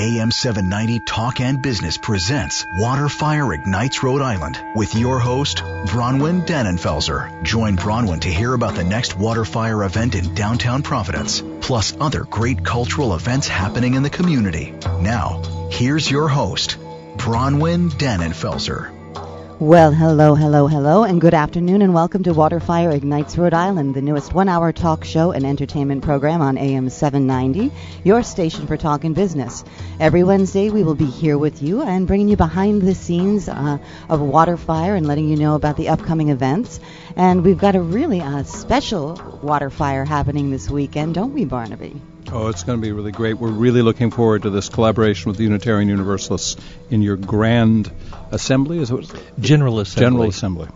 AM 790 Talk and Business presents Waterfire Ignites Rhode Island with your host, Bronwyn Dannenfelser. Join Bronwyn to hear about the next Waterfire event in downtown Providence, plus other great cultural events happening in the community. Now, here's your host, Bronwyn Dannenfelser. Well, hello, hello, hello, and good afternoon, and welcome to Waterfire Ignites Rhode Island, the newest one hour talk show and entertainment program on AM 790, your station for talk and business. Every Wednesday, we will be here with you and bringing you behind the scenes uh, of Waterfire and letting you know about the upcoming events. And we've got a really uh, special Waterfire happening this weekend, don't we, Barnaby? Oh, it's going to be really great. We're really looking forward to this collaboration with the Unitarian Universalists in your grand assembly. Is it General Assembly? General Assembly.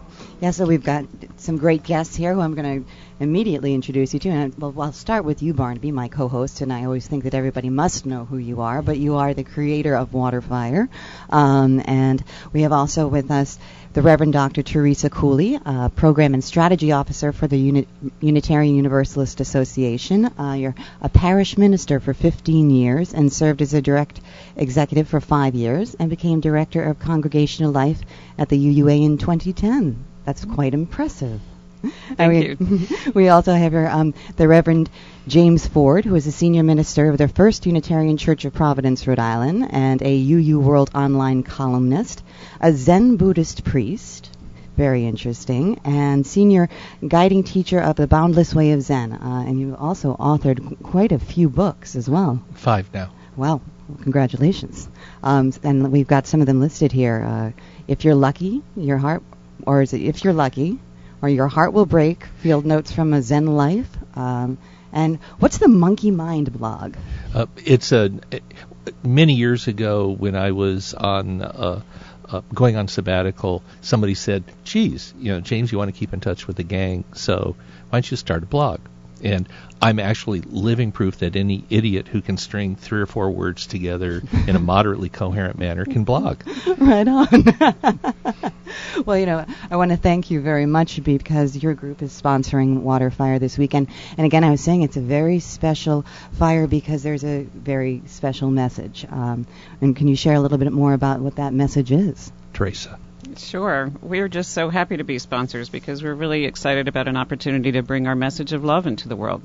Yeah, so we've got some great guests here who I'm going to immediately introduce you to. And well, I'll start with you, Barnaby, my co-host, and I always think that everybody must know who you are, but you are the creator of Waterfire. Um, and we have also with us the Reverend Dr. Teresa Cooley, uh, Program and Strategy Officer for the Uni- Unitarian Universalist Association. Uh, you're a parish minister for 15 years and served as a direct executive for five years and became Director of Congregational Life at the UUA in 2010. That's quite impressive. Thank we, you. we also have here um, the Reverend James Ford, who is a senior minister of the First Unitarian Church of Providence, Rhode Island, and a UU World Online columnist, a Zen Buddhist priest, very interesting, and senior guiding teacher of the Boundless Way of Zen. Uh, and you also authored quite a few books as well. Five now. Wow, well, congratulations. Um, and we've got some of them listed here. Uh, if you're lucky, your heart, or is it if you're lucky, or your heart will break, field notes from a Zen life. Um, and what's the Monkey Mind blog? Uh, it's a many years ago when I was on uh, uh, going on sabbatical. Somebody said, "Geez, you know, James, you want to keep in touch with the gang, so why don't you start a blog?" And I'm actually living proof that any idiot who can string three or four words together in a moderately coherent manner can blog. right on. well, you know, I want to thank you very much because your group is sponsoring Water Fire this weekend. And again, I was saying it's a very special fire because there's a very special message. Um, and can you share a little bit more about what that message is? Teresa. Sure. We're just so happy to be sponsors because we're really excited about an opportunity to bring our message of love into the world.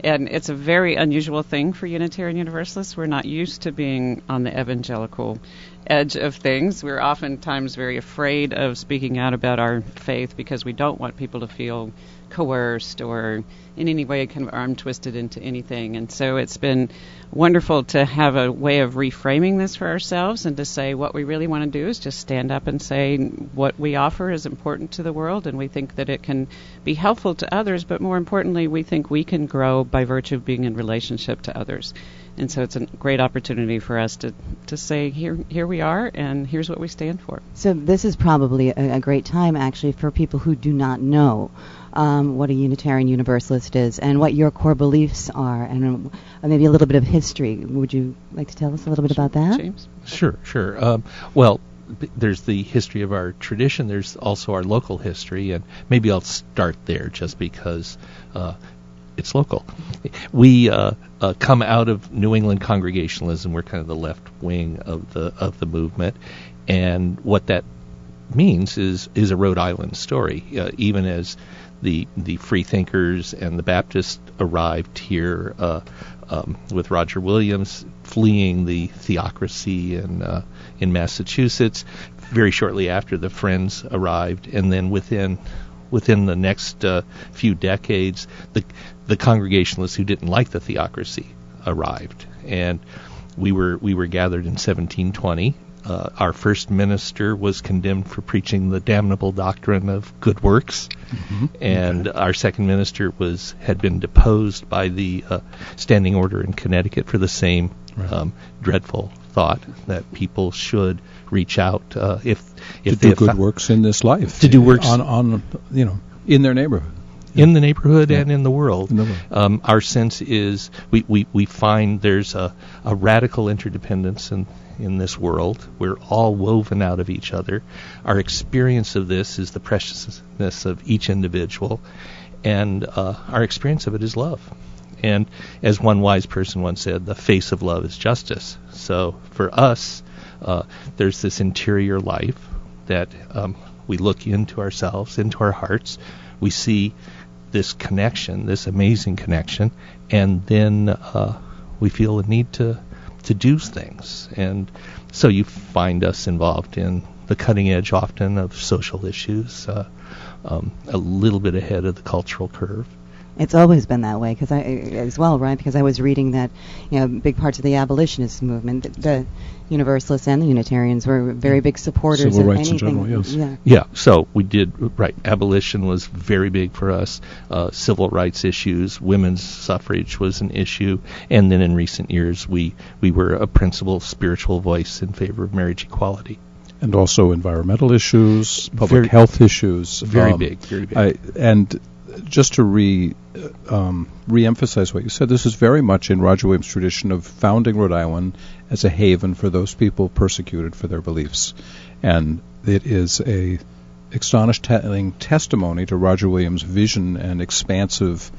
And it's a very unusual thing for Unitarian Universalists. We're not used to being on the evangelical edge of things. We're oftentimes very afraid of speaking out about our faith because we don't want people to feel coerced or in any way kind of arm twisted into anything. And so it's been wonderful to have a way of reframing this for ourselves and to say what we really want to do is just stand up and say what we offer is important to the world and we think that it can be helpful to others, but more importantly, we think we can grow by virtue of being in relationship to others. And so it's a great opportunity for us to, to say, here, here we are, and here's what we stand for. So this is probably a, a great time, actually, for people who do not know um, what a Unitarian Universalist is and what your core beliefs are, and uh, maybe a little bit of history. Would you like to tell us a little bit about that? James? Sure, sure. Um, well, there's the history of our tradition. There's also our local history, and maybe I'll start there just because uh, it's local. We uh, uh, come out of New England Congregationalism. We're kind of the left wing of the of the movement, and what that means is is a Rhode Island story. Uh, even as the the free thinkers and the Baptists arrived here uh, um, with Roger Williams fleeing the theocracy in uh, in Massachusetts. Very shortly after, the Friends arrived, and then within within the next uh, few decades, the the Congregationalists who didn't like the theocracy arrived, and we were we were gathered in 1720. Uh, our first minister was condemned for preaching the damnable doctrine of good works, Mm-hmm. and our second minister was had been deposed by the uh, standing order in Connecticut for the same Right. um, dreadful thought that people should reach out uh, if if to they do have good fo- works in this life. To do works- on, on you know, in their neighborhood. In the neighborhood and in the world. In the world. Um, our sense is we, we, we find there's a, a radical interdependence in, in this world. We're all woven out of each other. Our experience of this is the preciousness of each individual, and uh, our experience of it is love. And as one wise person once said, the face of love is justice. So for us, uh, there's this interior life that um, we look into ourselves, into our hearts. We see this connection, this amazing connection, and then uh, we feel a need to to do things. And so you find us involved in the cutting edge, often of social issues, uh, um, a little bit ahead of the cultural curve. It's always been that way, because I as well, right? Because I was reading that, you know, big parts of the abolitionist movement, the, the Universalists and the Unitarians were very big supporters Civil of rights in general, yes. Yeah. Yeah, so we did right. Abolition was very big for us. Uh, civil rights issues, women's suffrage was an issue, and then in recent years, we we were a principal spiritual voice in favor of marriage equality. and also environmental issues, public Very- health issues. Very um, big, very big. I, and just to re uh, um, re-emphasize what you said, this is very much in Roger Williams' tradition of founding Rhode Island as a haven for those people persecuted for their beliefs, and it is a astonishing testimony to Roger Williams' vision and expansive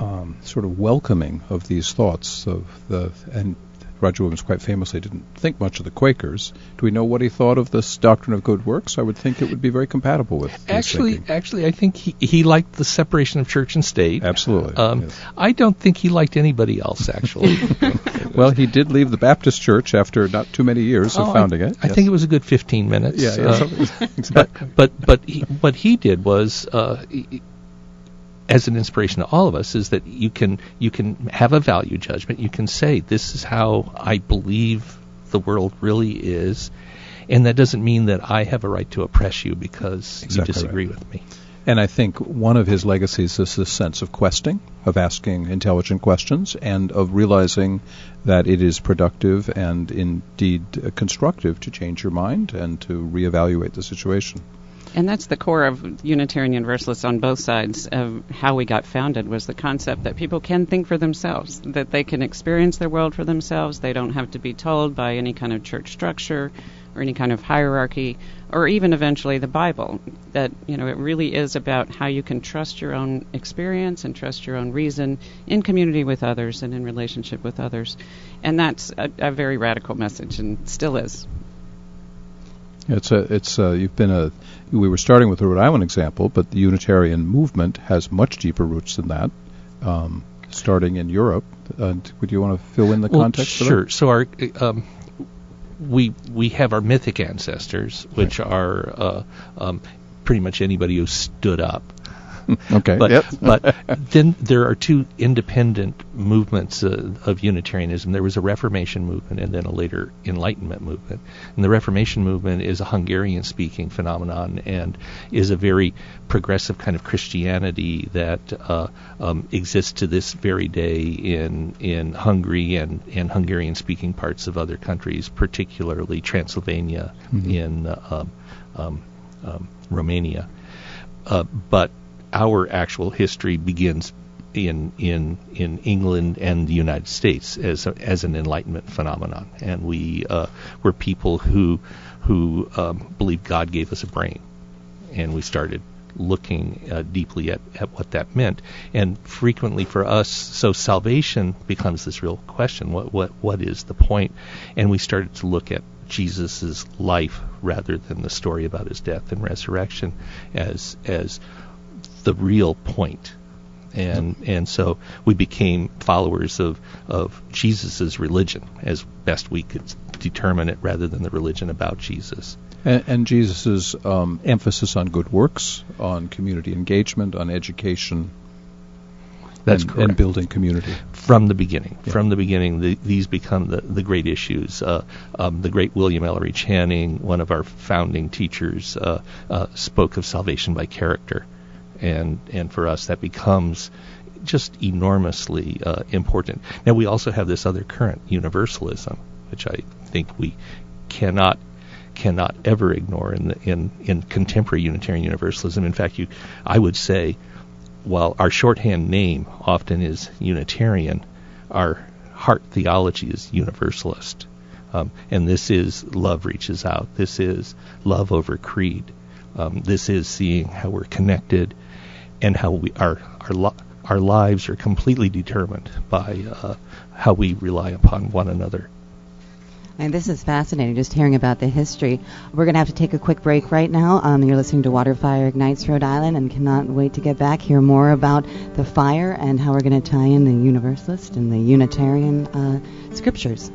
um, sort of welcoming of these thoughts of the and Roger Williams quite famously didn't think much of the Quakers. Do we know what he thought of this doctrine of good works? I would think it would be very compatible with Actually, actually, I think he, he liked the separation of church and state. Absolutely. Um, yes. I don't think he liked anybody else. Actually, Well, he did leave the Baptist Church after not too many years Oh, of I- founding it. I Yes. think it was a good 15 minutes. Yeah, yeah, Uh, something- but but but he, what he did was uh, he- as an inspiration to all of us is that you can you can have a value judgment you can say this is how I believe the world really is and that doesn't mean that I have a right to oppress you because Exactly you disagree right. with me And I think one of his legacies is this sense of questing, of asking intelligent questions, and of realizing that it is productive and indeed constructive to change your mind and to reevaluate the situation. And that's the core of Unitarian Universalists on both sides of how we got founded was the concept that people can think for themselves, that they can experience their world for themselves. They don't have to be told by any kind of church structure or any kind of hierarchy or even eventually the Bible. That, you know, it really is about how you can trust your own experience and trust your own reason in community with others and in relationship with others. And that's a, a very radical message and still is. It's a, it's a, you've been a, we were starting with the Rhode Island example, but the Unitarian movement has much deeper roots than that, um, starting in Europe. And would you want to fill in the Well, context? Sure. So our um, we we have our mythic ancestors, which are uh, um, pretty much anybody who stood up. Okay. But Yep. but then there are two independent movements uh, of Unitarianism. There was a Reformation movement and then a later Enlightenment movement. And the Reformation movement is a Hungarian-speaking phenomenon and is a very progressive kind of Christianity that uh, um, exists to this very day in in Hungary and and Hungarian-speaking parts of other countries, particularly Transylvania in uh, um, um, um, Romania. Uh, but our actual history begins in in in England and the United States as a, as an Enlightenment phenomenon, and we uh, were people who who um, believed God gave us a brain, and we started looking uh, deeply at, at what that meant. And frequently for us, so salvation becomes this real question: what what what is the point? And we started to look at Jesus' life rather than the story about his death and resurrection as as the real point. And and so we became followers of of Jesus' religion as best we could determine it, rather than the religion about Jesus. And, and Jesus' um, emphasis on good works, on community engagement, on education, That's and, correct. and building community. from the beginning. Yeah. From the beginning, the, these become the, the great issues. Uh, um, the great William Ellery Channing, one of our founding teachers, uh, uh, spoke of salvation by character, and and for us that becomes just enormously uh, important. Now we also have this other current, universalism, which I think we cannot cannot ever ignore in the, in in contemporary Unitarian Universalism. In fact, you I would say while our shorthand name often is Unitarian, our heart theology is Universalist. Um, and this is love reaches out. This is love over creed. Um, this is seeing how we're connected and how we our our our lives are completely determined by uh, how we rely upon one another. And this is fascinating, just hearing about the history. We're going to have to take a quick break right now. Um, you're listening to Waterfire Ignites Rhode Island and cannot wait to get back, hear more about the fire and how we're going to tie in the Universalist and the Unitarian uh, scriptures.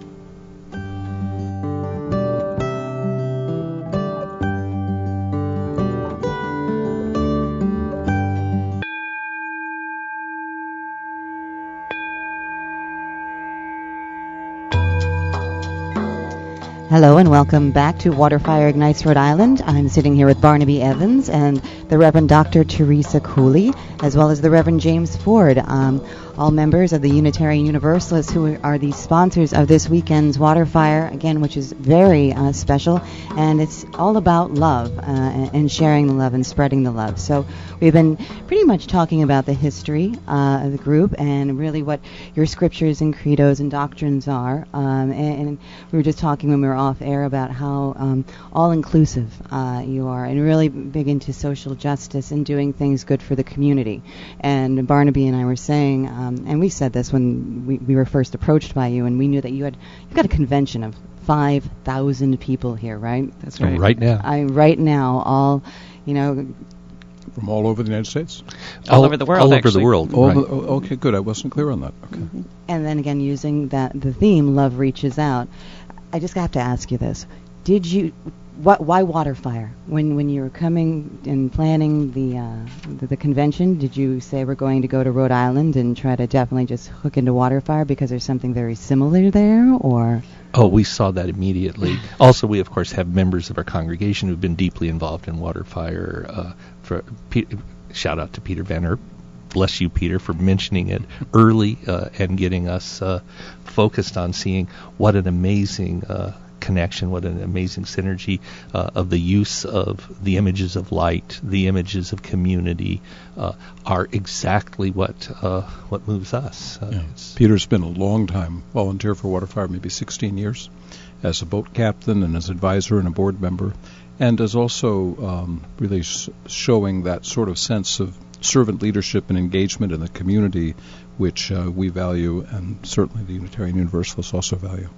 Hello and welcome back to Waterfire Ignites Rhode Island. I'm sitting here with Barnaby Evans and the Reverend Dr. Teresa Cooley, as well as the Reverend James Ford, um, all members of the Unitarian Universalists who are the sponsors of this weekend's Water Fire, again, which is very uh, special. And it's all about love uh, and sharing the love and spreading the love. So we've been pretty much talking about the history uh, of the group and really what your scriptures and credos and doctrines are. Um, and, and, we were just talking when we were off air about how um, all inclusive uh, you are and really big into social justice and doing things good for the community. And Barnaby and I were saying, um, Um, and we said this when we, we were first approached by you, and we knew that you had you've got a convention of five thousand people here, right? That's right. Right now. I right now, all you know, From all over the United States? All over the world, All over actually. the world. All right. the- oh, okay, good. I wasn't clear on that. Okay. Mm-hmm. and then again using that the theme love reaches out i just have to ask you this did you what why waterfire when when you were coming and planning the, uh, the the convention did you say we're going to go to rhode island and try to definitely just hook into waterfire because there's something very similar there or Oh, we saw that immediately. also, we of course have members of our congregation who've been deeply involved in Waterfire. Uh, for Pe- shout out to Peter Van Erp. Bless you, Peter, for mentioning it early uh, and getting us uh, focused on seeing what an amazing uh, connection, what an amazing synergy uh, of the use of the images of light, the images of community, uh, are exactly what uh, what moves us. Uh, Yeah. Peter's been a long time volunteer for Waterfire, maybe 16 years, as a boat captain and as advisor and a board member, and as also um, really s- showing that sort of sense of servant leadership and engagement in the community, which uh, we value, and certainly the Unitarian Universalists also value.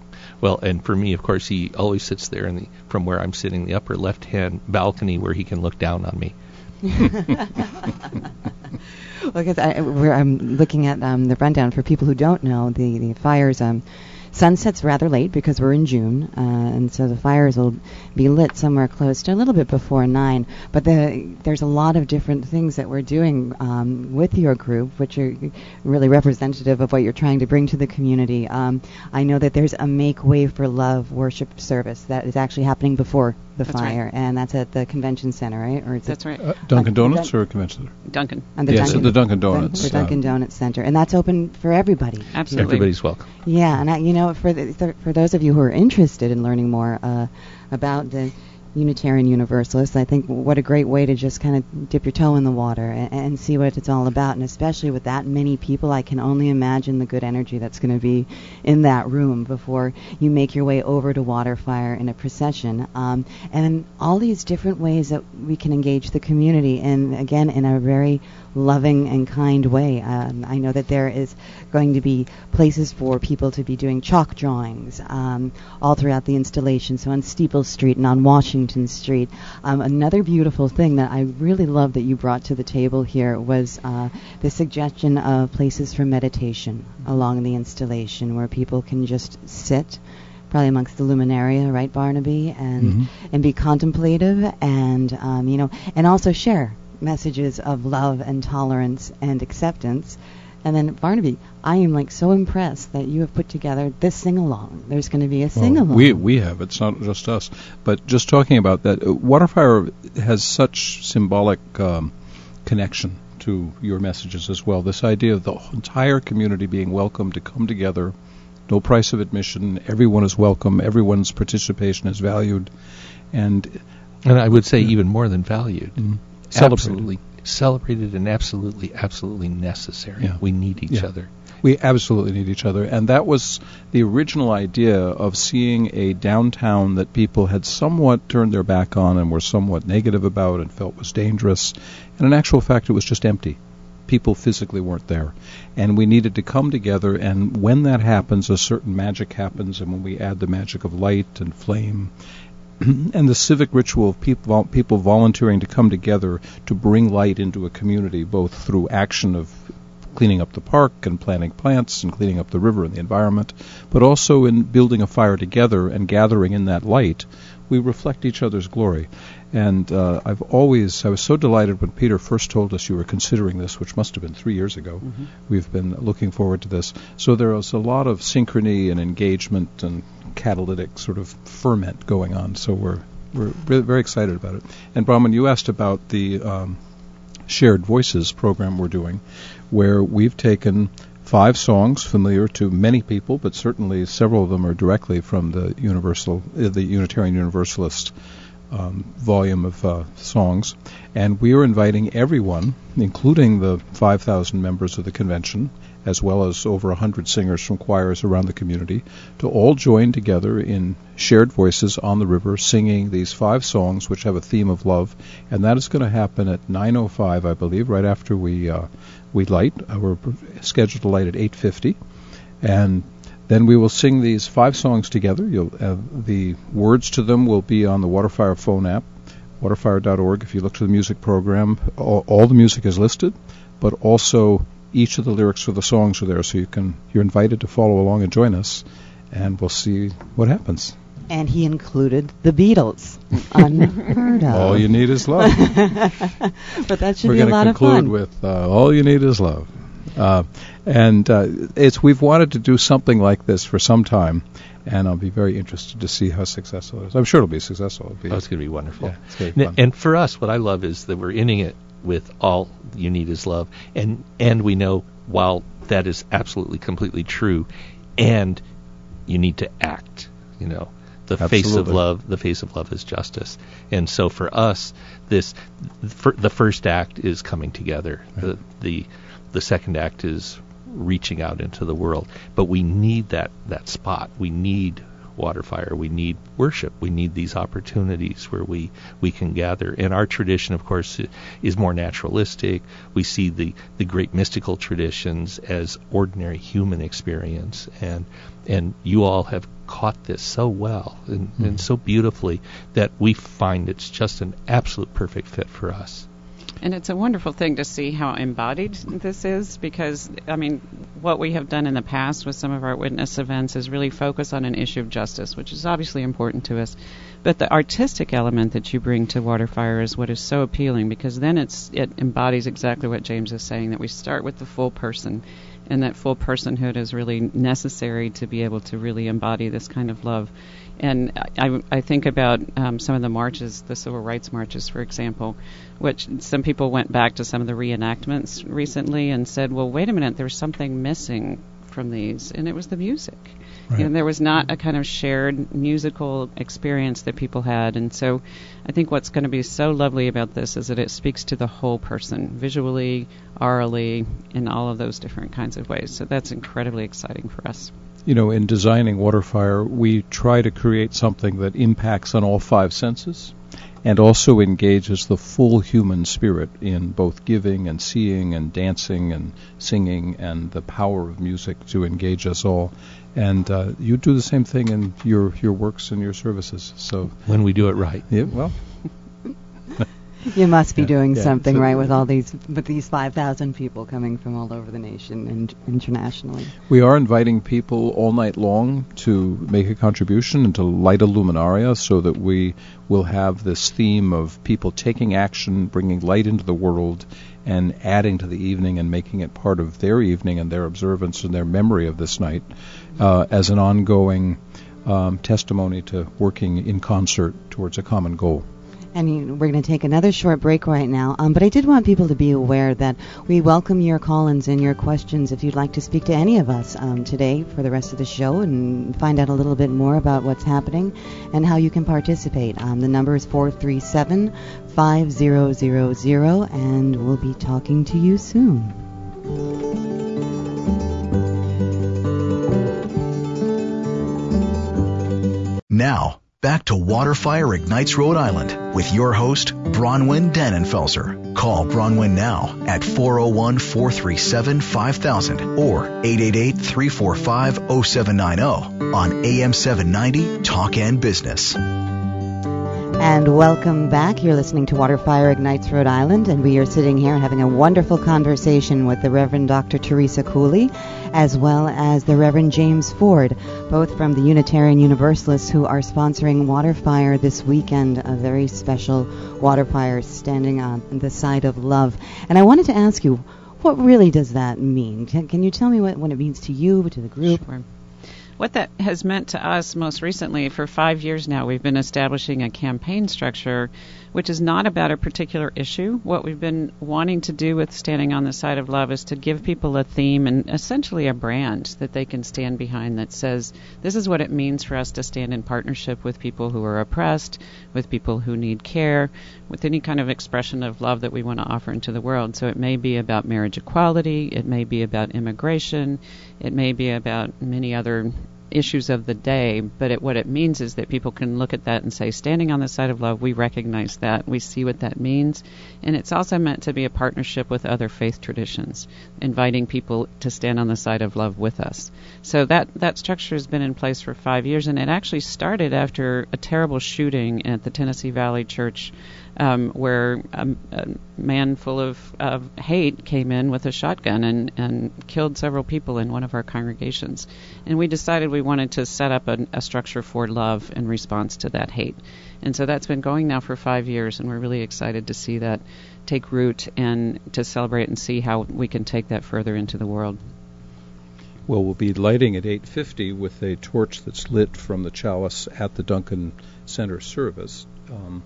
Well, and for me, of course, he always sits there in the from where I'm sitting, the upper left-hand balcony where he can look down on me. Well, because I, I'm looking at um, the rundown for people who don't know the the fires. Um, sunsets rather late because we're in June, uh, and so the fires will be lit somewhere close to a little bit before nine. But the, there's a lot of different things that we're doing um, with your group, which are really representative of what you're trying to bring to the community. Um, I know that there's a Make Way for Love worship service that is actually happening before the That's right. fire, and that's at the convention center, right? Or it's That's right. Uh, Dunkin' Uh, Donuts Dun- or a convention center? Dunkin'. And the Yes, Dunkin', the Dunkin' Donuts, The Dunkin' uh, Donuts Center, and that's open for everybody. Absolutely. Everybody's welcome. Yeah, and I, you know, for the, th- for those of you who are interested in learning more uh, about the Unitarian Universalists, I think what a great way to just kind of dip your toe in the water and, and see what it's all about. And especially with that many people, I can only imagine the good energy that's going to be in that room before you make your way over to Waterfire in a procession. Um, and all these different ways that we can engage the community, and again, in a very loving and kind way. Um, I know that there is going to be places for people to be doing chalk drawings um, all throughout the installation. So on Steeple Street and on Washington Street. Um, another beautiful thing that I really love that you brought to the table here was uh, the suggestion of places for meditation along the installation where people can just sit. Probably amongst the luminaria, right, Barnaby, and Mhm. and be contemplative, and um, you know, and also share messages of love and tolerance and acceptance. And then Barnaby, I am like so impressed that you have put together this sing along. There's going to be a sing Well, along. we we have. It's not just us. But just talking about that, uh, Waterfire has such symbolic um, connection to your messages as well. This idea of the entire community being welcome to come together, no price of admission, everyone is welcome, everyone's participation is valued, and And I would say even more than valued. mm, celebrated. Absolutely celebrated and absolutely, absolutely necessary. Yeah. We need each Yeah. other. We absolutely need each other. And that was the original idea of seeing a downtown that people had somewhat turned their back on and were somewhat negative about and felt was dangerous. And in actual fact, it was just empty. people physically weren't there. And we needed to come together, and when that happens, a certain magic happens, and when we add the magic of light and flame and the civic ritual of people, people volunteering to come together to bring light into a community, both through action of cleaning up the park and planting plants and cleaning up the river and the environment, but also in building a fire together and gathering in that light, we reflect each other's glory. And uh, I've always, I was so delighted when Peter first told us you were considering this, which must have been three years ago. Mm-hmm. We've been looking forward to this. So there was a lot of synchrony and engagement and catalytic sort of ferment going on. So we're we're very excited about it. And Bronwyn, you asked about the um, shared voices program we're doing, where we've taken five songs familiar to many people, but certainly several of them are directly from the Universal, uh, the Unitarian Universalist um, volume of uh, songs, and we are inviting everyone, including the 5,000 members of the convention, as well as over 100 singers from choirs around the community, to all join together in shared voices on the river singing these five songs which have a theme of love. And that is going to happen at 9.05, I believe, right after we, uh, we light. Uh, we're scheduled to light at 8.50. And then we will sing these five songs together. Uh, the words to them will be on the Waterfire phone app, waterfire.org. If you look to the music program, all, all the music is listed, but also each of the lyrics for the songs are there, so you can you're invited to follow along and join us, and we'll see what happens. And he included the Beatles. Unheard of. All you need is love. but that should We're be a lot of fun. We're going to conclude with uh, all you need is love. Uh, and uh, it's we've wanted to do something like this for some time, and I'll be very interested to see how successful it is. I'm sure it'll be successful. It'll be, oh, it's going to be wonderful. Yeah, it's going to be fun. And for us, what I love is that we're ending it with all you need is love, and and we know while that is absolutely completely true, and you need to act. You know, the Absolutely. face of love, the face of love is justice, and so for us, this for the first act is coming together. Right. The the the second act is reaching out into the world, but we need that that spot. We need Waterfire. We need worship. We need these opportunities where we, we can gather. And our tradition, of course, is more naturalistic. We see the, the great mystical traditions as ordinary human experience. And, and you all have caught this so well and, mm-hmm. and so beautifully that we find it's just an absolute perfect fit for us. And it's a wonderful thing to see how embodied this is because, I mean, what we have done in the past with some of our witness events is really focus on an issue of justice, which is obviously important to us. But the artistic element that you bring to Waterfire is what is so appealing because then it's it embodies exactly what James is saying that we start with the full person and that full personhood is really necessary to be able to really embody this kind of love. And I, I think about um, some of the marches, the civil rights marches, for example, which some people went back to some of the reenactments recently and said, well, wait a minute, there's something missing from these, and it was the music. Right. You know, there was not a kind of shared musical experience that people had, and so I think what's going to be so lovely about this is that it speaks to the whole person, visually, orally, in all of those different kinds of ways. So that's incredibly exciting for us you know, in designing Waterfire, we try to create something that impacts on all five senses and also engages the full human spirit in both giving and seeing and dancing and singing and the power of music to engage us all. And uh, you do the same thing in your your works and your services. So when we do it right, yeah, well. You must be Yeah, doing yeah, something so- right with all these with these 5,000 people coming from all over the nation and internationally. We are inviting people all night long to make a contribution and to light a luminaria so that we will have this theme of people taking action, bringing light into the world, and adding to the evening and making it part of their evening and their observance and their memory of this night uh, as an ongoing um, testimony to working in concert towards a common goal. And we're going to take another short break right now. Um, but I did want people to be aware that we welcome your call-ins and your questions if you'd like to speak to any of us um, today for the rest of the show and find out a little bit more about what's happening and how you can participate. Um, the number is 437 5000, and we'll be talking to you soon. Now, back to Waterfire Ignites Rhode Island with your host, Bronwyn Dannenfelser. Call Bronwyn now at 401-437-5000 or 888-345-0790 on AM 790 Talk and Business. And welcome back. You're listening to Waterfire Ignites Rhode Island, and we are sitting here having a wonderful conversation with the Reverend Dr. Teresa Cooley, as well as the Reverend James Ford, both from the Unitarian Universalists who are sponsoring Waterfire this weekend, a very special Waterfire standing on the side of love. And I wanted to ask you, what really does that mean? Can, can you tell me what, what it means to you, to the group? Sure. What that has meant to us most recently, for five years now, we've been establishing a campaign structure which is not about a particular issue. What we've been wanting to do with Standing on the Side of Love is to give people a theme and essentially a brand that they can stand behind that says, this is what it means for us to stand in partnership with people who are oppressed, with people who need care, with any kind of expression of love that we want to offer into the world. So it may be about marriage equality, it may be about immigration, it may be about many other issues of the day, but it, what it means is that people can look at that and say, standing on the side of love, we recognize that, we see what that means, and it's also meant to be a partnership with other faith traditions, inviting people to stand on the side of love with us. So that that structure has been in place for five years, and it actually started after a terrible shooting at the Tennessee Valley Church um, where a, a, man full of, of hate came in with a shotgun and, and killed several people in one of our congregations. And we decided we wanted to set up a, a structure for love in response to that hate. And so that's been going now for five years, and we're really excited to see that take root and to celebrate and see how we can take that further into the world. Well, we'll be lighting at 8:50 with a torch that's lit from the chalice at the Dunkin' Center service. Um,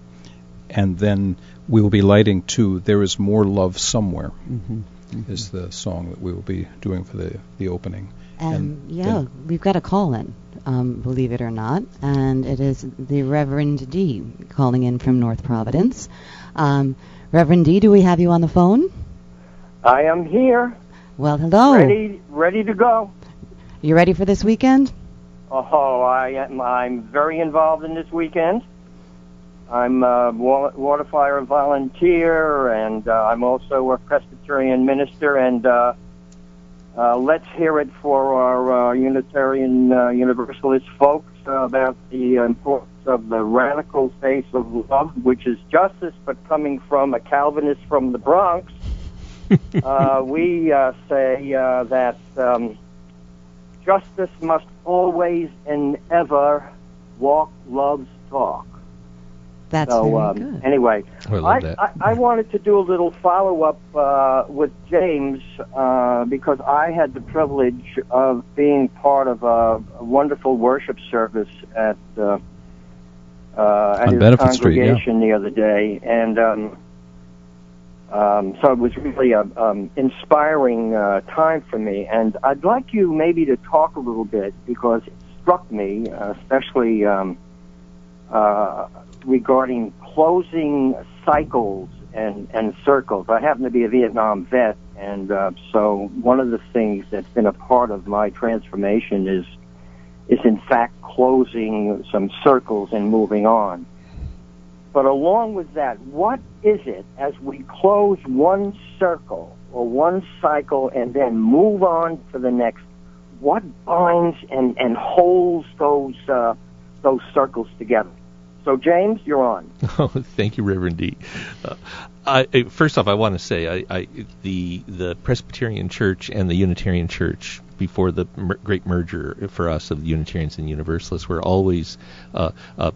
and then we will be lighting to "There Is More Love Somewhere." Mm-hmm. Mm-hmm. Is the song that we will be doing for the the opening. And, and yeah, we've got a call in, um, believe it or not, and it is the Reverend D calling in from North Providence. Um, Reverend D, do we have you on the phone? I am here. Well, hello. Ready, ready to go. You ready for this weekend? Oh, I am. I'm very involved in this weekend. I'm a water fire volunteer, and uh, I'm also a Presbyterian minister. And uh, uh, let's hear it for our uh, Unitarian uh, Universalist folks about the importance of the radical face of love, which is justice, but coming from a Calvinist from the Bronx. uh, we uh, say uh, that um, justice must always and ever walk love's talk. That's so, very um, good. Anyway, I, love. I, I, wanted to do a little follow up uh, with James uh, because I had the privilege of being part of a, a wonderful worship service at uh, uh, at On his Benefit Street, yeah. congregation the other day, and um, um, so it was really a um, inspiring uh, time for me. And I'd like you maybe to talk a little bit because it struck me, uh, especially. Um, uh, regarding closing cycles and, and circles. I happen to be a Vietnam vet, and uh, so one of the things that's been a part of my transformation is is in fact closing some circles and moving on. But along with that, what is it as we close one circle or one cycle and then move on to the next? What binds and, and holds those uh, those circles together? So, James, you're on. Oh, thank you, Reverend D. Uh, I, first off, I want to say I, I, the the Presbyterian Church and the Unitarian Church before the mer- great merger for us of the Unitarians and Universalists were always uh, uh,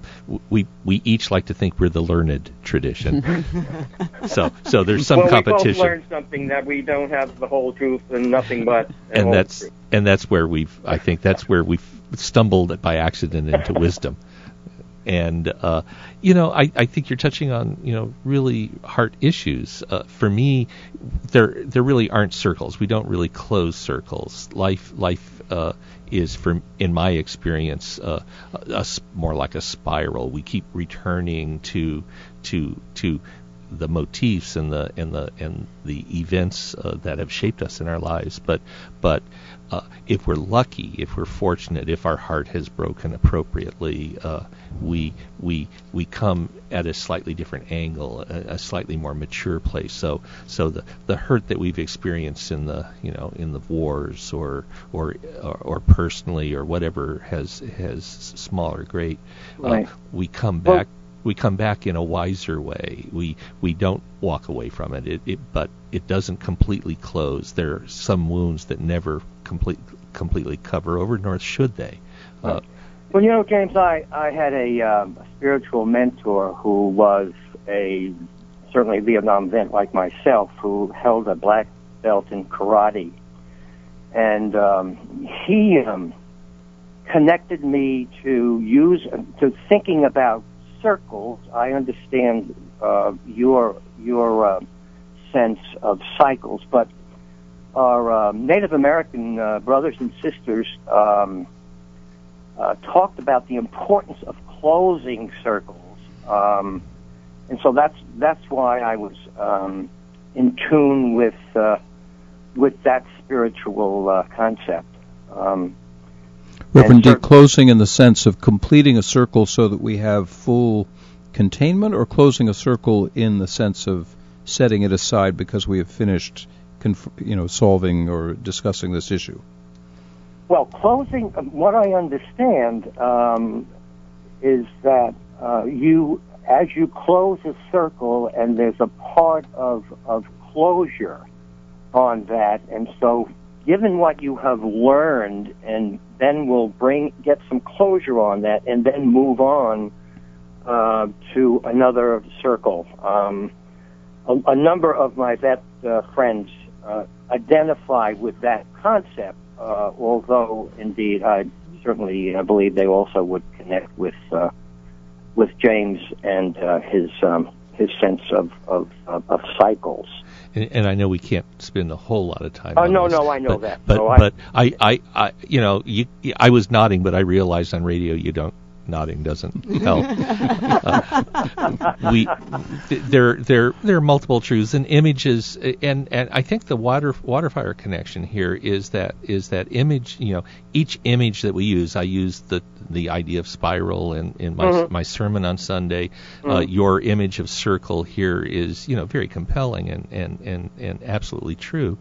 we we each like to think we're the learned tradition. so so there's some well, competition. we both learned something that we don't have the whole truth and nothing but. And that's truth. and that's where we've I think that's where we've stumbled by accident into wisdom and uh, you know I, I think you're touching on you know really heart issues. Uh, for me, there there really aren't circles. We don't really close circles. Life life uh, is, from in my experience, uh, a, a, more like a spiral. We keep returning to to to the motifs and the and the and the events uh, that have shaped us in our lives. But but uh, if we're lucky, if we're fortunate, if our heart has broken appropriately, uh, we we we come at a slightly different angle, a, a, slightly more mature place. So so the the hurt that we've experienced in the you know in the wars or or or, or personally or whatever has has small or great, uh, right. we come back. Well, we come back in a wiser way. We we don't walk away from it. It, it but it doesn't completely close. There are some wounds that never complete, completely cover over, nor should they. Uh, well, you know, James, I I had a, um, spiritual mentor who was a certainly Vietnam vet like myself, who held a black belt in karate, and um, he um, connected me to use to thinking about circles, I understand uh, your your uh, sense of cycles, but our uh, Native American uh, brothers and sisters um, uh, talked about the importance of closing circles, um, and so that's that's why I was um, in tune with uh, with that spiritual concept. Um, Reverend D, closing in the sense of completing a circle so that we have full containment, or closing a circle in the sense of setting it aside because we have finished, conf- you know, solving or discussing this issue? Well, closing. Um, what I understand um, is that uh, you, as you close a circle, and there's a part of of closure on that, and so given what you have learned, and then we'll bring get some closure on that, and then move on uh, to another circle. Um, a, a, number of my vet uh, friends uh, identify with that concept, uh, although indeed I certainly uh, believe they also would connect with uh, with James and his um, his sense of, of, of cycles and, and I know we can't spend a whole lot of time. Oh no, this, no, I know but, that. But no, but I, I, I, you know, you, I was nodding, but I realized on radio you don't nodding doesn't help. uh, we th- there there there are multiple truths and images, and and I think the water water fire connection here is that is that image. You know, each image that we use, I use the the idea of spiral in in my mm-hmm. my sermon on Sunday. Uh, mm-hmm. Uh, your image of circle here is you know very compelling and and and and absolutely true.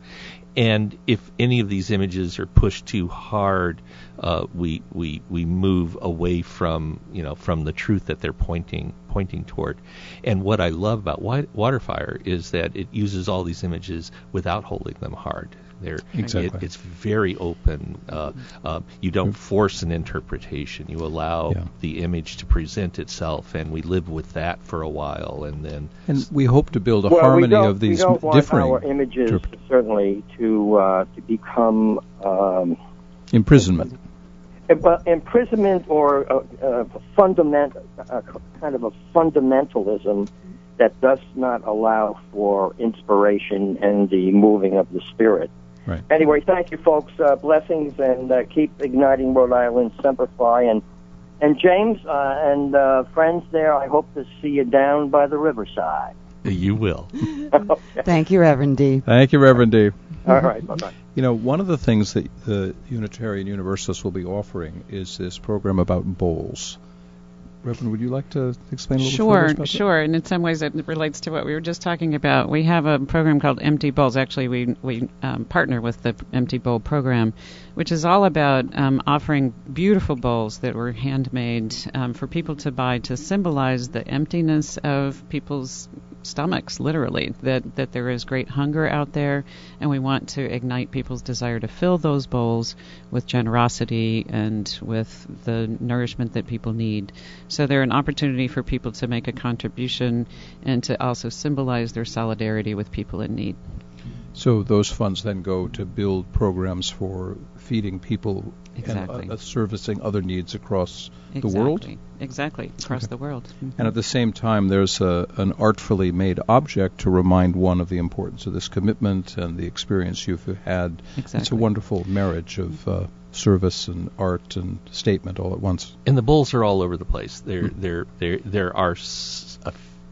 And if any of these images are pushed too hard, uh, we we we move away from you know from the truth that they're pointing pointing toward. And what I love about Waterfire is that it uses all these images without holding them hard. They're, exactly. It, it's very open. Uh, uh, you don't force an interpretation. You allow yeah. the image to present itself, and we live with that for a while, and then. And we hope to build a well, harmony of these we don't want differing. our images certainly to uh, to become um, imprisonment. But imprisonment or a, a fundament, a kind of a fundamentalism that does not allow for inspiration and the moving of the spirit. Right. Anyway, thank you, folks. Uh, blessings and uh, keep igniting Rhode Island Semper Fi. And and James uh, and uh, friends there, I hope to see you down by the riverside. You will. okay. Thank you, Reverend D. Thank you, Reverend D. All right. Bye bye. You know, one of the things that the Unitarian Universalists will be offering is this program about bowls. Reverend, would you like to explain a little sure, about Sure, Sure, And in some ways it relates to what we were just talking about. We have a program called Empty Bowls. Actually, we we um, partner with the Empty Bowl program, which is all about um, offering beautiful bowls that were handmade um, for people to buy to symbolize the emptiness of people's stomachs, literally. That that there is great hunger out there, and we want to ignite people's desire to fill those bowls with generosity and with the nourishment that people need. So they're an opportunity for people to make a contribution and to also symbolize their solidarity with people in need. So those funds then go to build programs for feeding people exactly. and uh, servicing other needs across exactly. the world. Exactly, across okay. the world. Mm-hmm. And at the same time, there's a, an artfully made object to remind one of the importance of this commitment and the experience you've had. Exactly. It's a wonderful marriage of uh, service and art and statement all at once. And the bulls are all over the place. There, mm. there, there, there are s-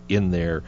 in there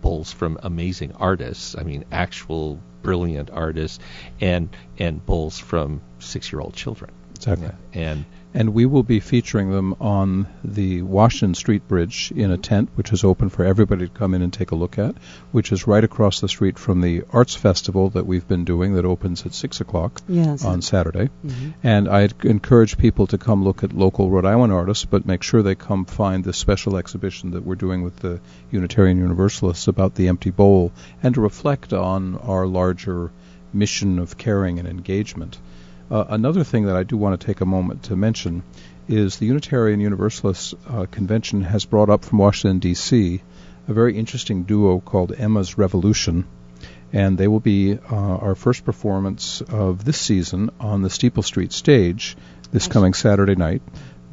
bulls from amazing artists. I mean, actual brilliant artists, and and bowls from six-year-old children. Exactly. And And we will be featuring them on the Washington Street Bridge in a tent, which is open for everybody to come in and take a look at, which is right across the street from the Arts Festival that we've been doing that opens at 6 o'clock Yes. on Saturday. Mhm. And I'd encourage people to come look at local Rhode Island artists, but make sure they come find the special exhibition that we're doing with the Unitarian Universalists about the empty bowl and to reflect on our larger mission of caring and engagement. Uh, another thing that I do want to take a moment to mention is the Unitarian Universalist uh, Convention has brought up from Washington, D.C., a very interesting duo called Emma's Revolution and they will be uh, our first performance of this season on the Steeple Street stage this coming Saturday night.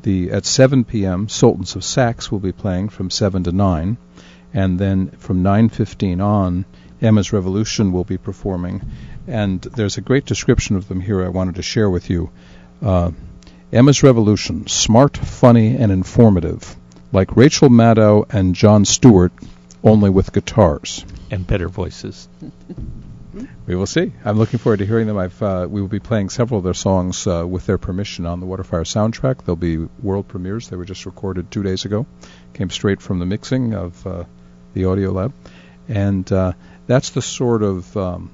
The at 7 p.m. Sultans of Sax will be playing from 7 to 9, and then from 9:15 on, Emma's Revolution will be performing. And there's a great description of them here I wanted to share with you. Uh, Emma's Revolution, smart, funny, and informative, like Rachel Maddow and Jon Stewart, only with guitars. and better voices. We will see. I'm looking forward to hearing them. I've uh, we will be playing several of their songs uh, with their permission on the Waterfire soundtrack. They'll be world premieres. They were just recorded two days ago. Came straight from the mixing of uh, the Audio Lab, and uh, that's the sort of um,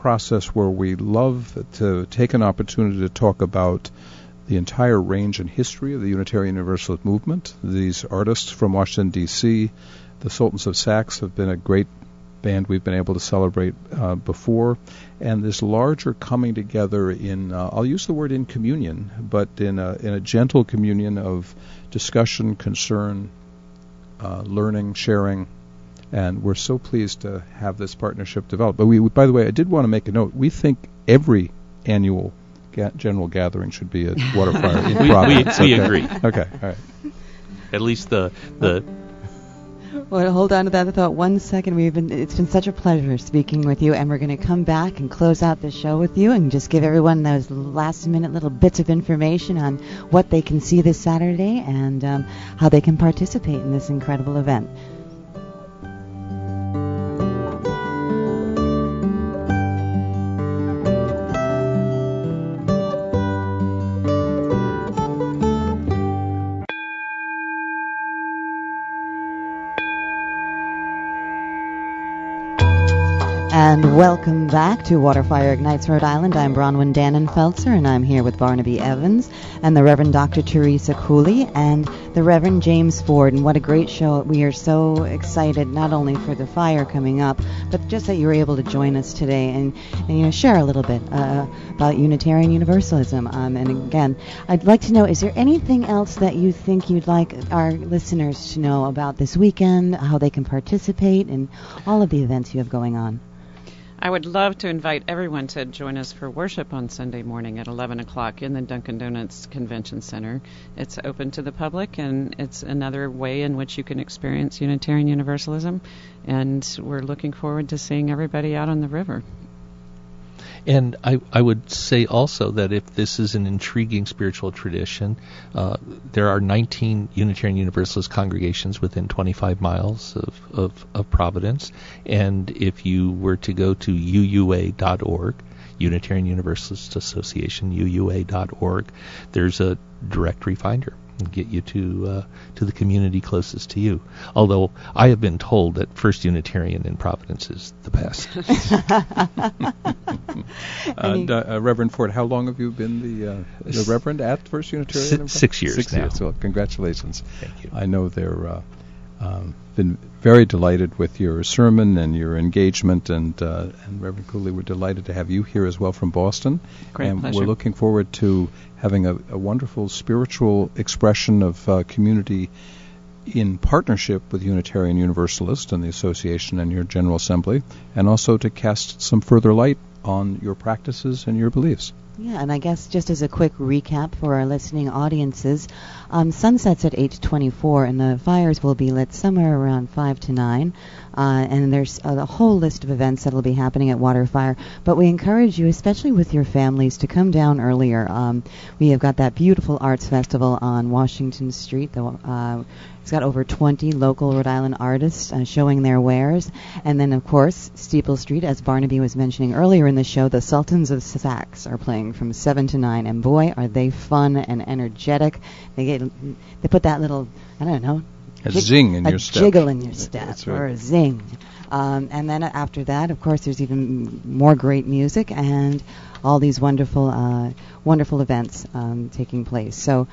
process where we love to take an opportunity to talk about the entire range and history of the Unitarian Universalist movement. These artists from Washington D.C., the Sultans of Sax, have been a great band we've been able to celebrate uh, before, and this larger coming together in uh, I'll use the word in communion, but in a in a gentle communion of discussion, concern, uh, learning, sharing, and we're so pleased to have this partnership develop. But we, by the way, I did want to make a note. We think every annual ga- general gathering should be at Waterfire in We- we- Providence. we agree. Okay, all right. At least the the Well, hold on to that thought one second. We've been it's been such a pleasure speaking with you, and we're going to come back and close out the show with you, and just give everyone those last minute little bits of information on what they can see this Saturday and um, how they can participate in this incredible event. Welcome back to Waterfire Ignites Rhode Island. I'm Bronwyn Dannenfelser, and I'm here with Barnaby Evans and the Reverend Dr. Teresa Cooley and the Reverend James Ford. And what a great show! We are so excited not only for the fire coming up, but just that you were able to join us today and, and you know share a little bit uh, about Unitarian Universalism. Um, and again, I'd like to know: is there anything else that you think you'd like our listeners to know about this weekend, how they can participate, and all of the events you have going on? I would love to invite everyone to join us for worship on Sunday morning at 11 o'clock in the Dunkin' Donuts Convention Center. It's open to the public, and it's another way in which you can experience Unitarian Universalism. And we're looking forward to seeing everybody out on the river. And I, I would say also that if this is an intriguing spiritual tradition, uh, there are 19 Unitarian Universalist congregations within 25 miles of, of, of Providence. And if you were to go to UUA.org, Unitarian Universalist Association, UUA.org, there's a directory finder and get you to uh, to the community closest to you. Although I have been told that First Unitarian in Providence is the best. Uh, d- uh, Reverend Ford, how long have you been the, uh, the Reverend at First Unitarian? Si- six years Six now. years. Well, congratulations. Thank you. I know they're uh, um, been very delighted with your sermon and your engagement, and uh, and Reverend Cooley, we're delighted to have you here as well from Boston. Great and pleasure. we're looking forward to having a, a wonderful spiritual expression of uh, community in partnership with Unitarian Universalist and the Association and your General Assembly, and also to cast some further light on your practices and your beliefs. Yeah, and I guess just as a quick recap for our listening audiences, um, sunsets at 8:24, and the fires will be lit somewhere around 5 to 9. Uh, and there's a, a whole list of events that will be happening at Waterfire. But we encourage you, especially with your families, to come down earlier. Um, we have got that beautiful arts festival on Washington Street. The, uh, it's got over 20 local Rhode Island artists uh, showing their wares. And then, of course, Steeple Street, as Barnaby was mentioning earlier in the show, the Sultans of Sax are playing from 7 to 9. And boy, are they fun and energetic. They get, they put that little, I don't know, a zing in a your step. jiggle in your step, right. or a zing. Um, and then after that, of course, there's even more great music and all these wonderful, uh, wonderful events um, taking place. So,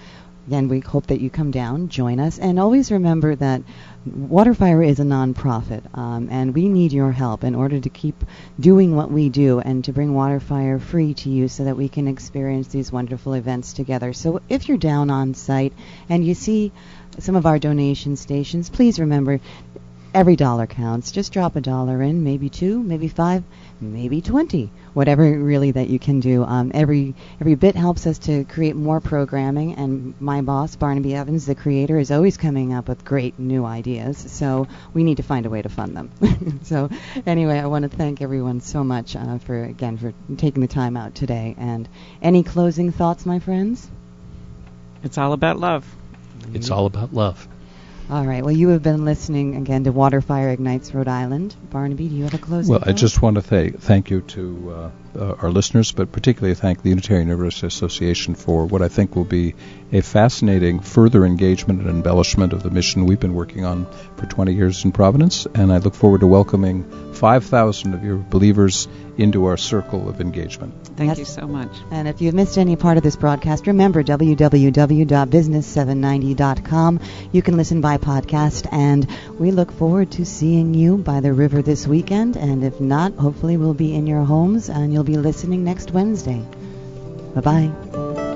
again, we hope that you come down, join us, and always remember that Waterfire is a nonprofit, um, and we need your help in order to keep doing what we do and to bring Waterfire free to you so that we can experience these wonderful events together. So, if you're down on site and you see some of our donation stations, please remember every dollar counts. Just drop a dollar in, maybe two, maybe five, maybe twenty, whatever really that you can do. Um, every every bit helps us to create more programming. And my boss, Barnaby Evans, the creator, is always coming up with great new ideas. So we need to find a way to fund them. so anyway, I want to thank everyone so much uh, for again for taking the time out today. And any closing thoughts, my friends? It's all about love. It's all about love. All right. Well, you have been listening again to Waterfire Ignites Rhode Island. Barnaby, do you have a closing? Well, I just want to th- thank you to uh, uh, our listeners, but particularly thank the Unitarian Universalist Association for what I think will be a fascinating further engagement and embellishment of the mission we've been working on for 20 years in Providence. And I look forward to welcoming 5,000 of your believers into our circle of engagement. Thank Yes. you so much. And if you've missed any part of this broadcast, remember www.business790.com. You can listen by podcast, and we look forward to seeing you by the river this weekend. And if not, hopefully we'll be in your homes and you'll be listening next Wednesday. Bye bye.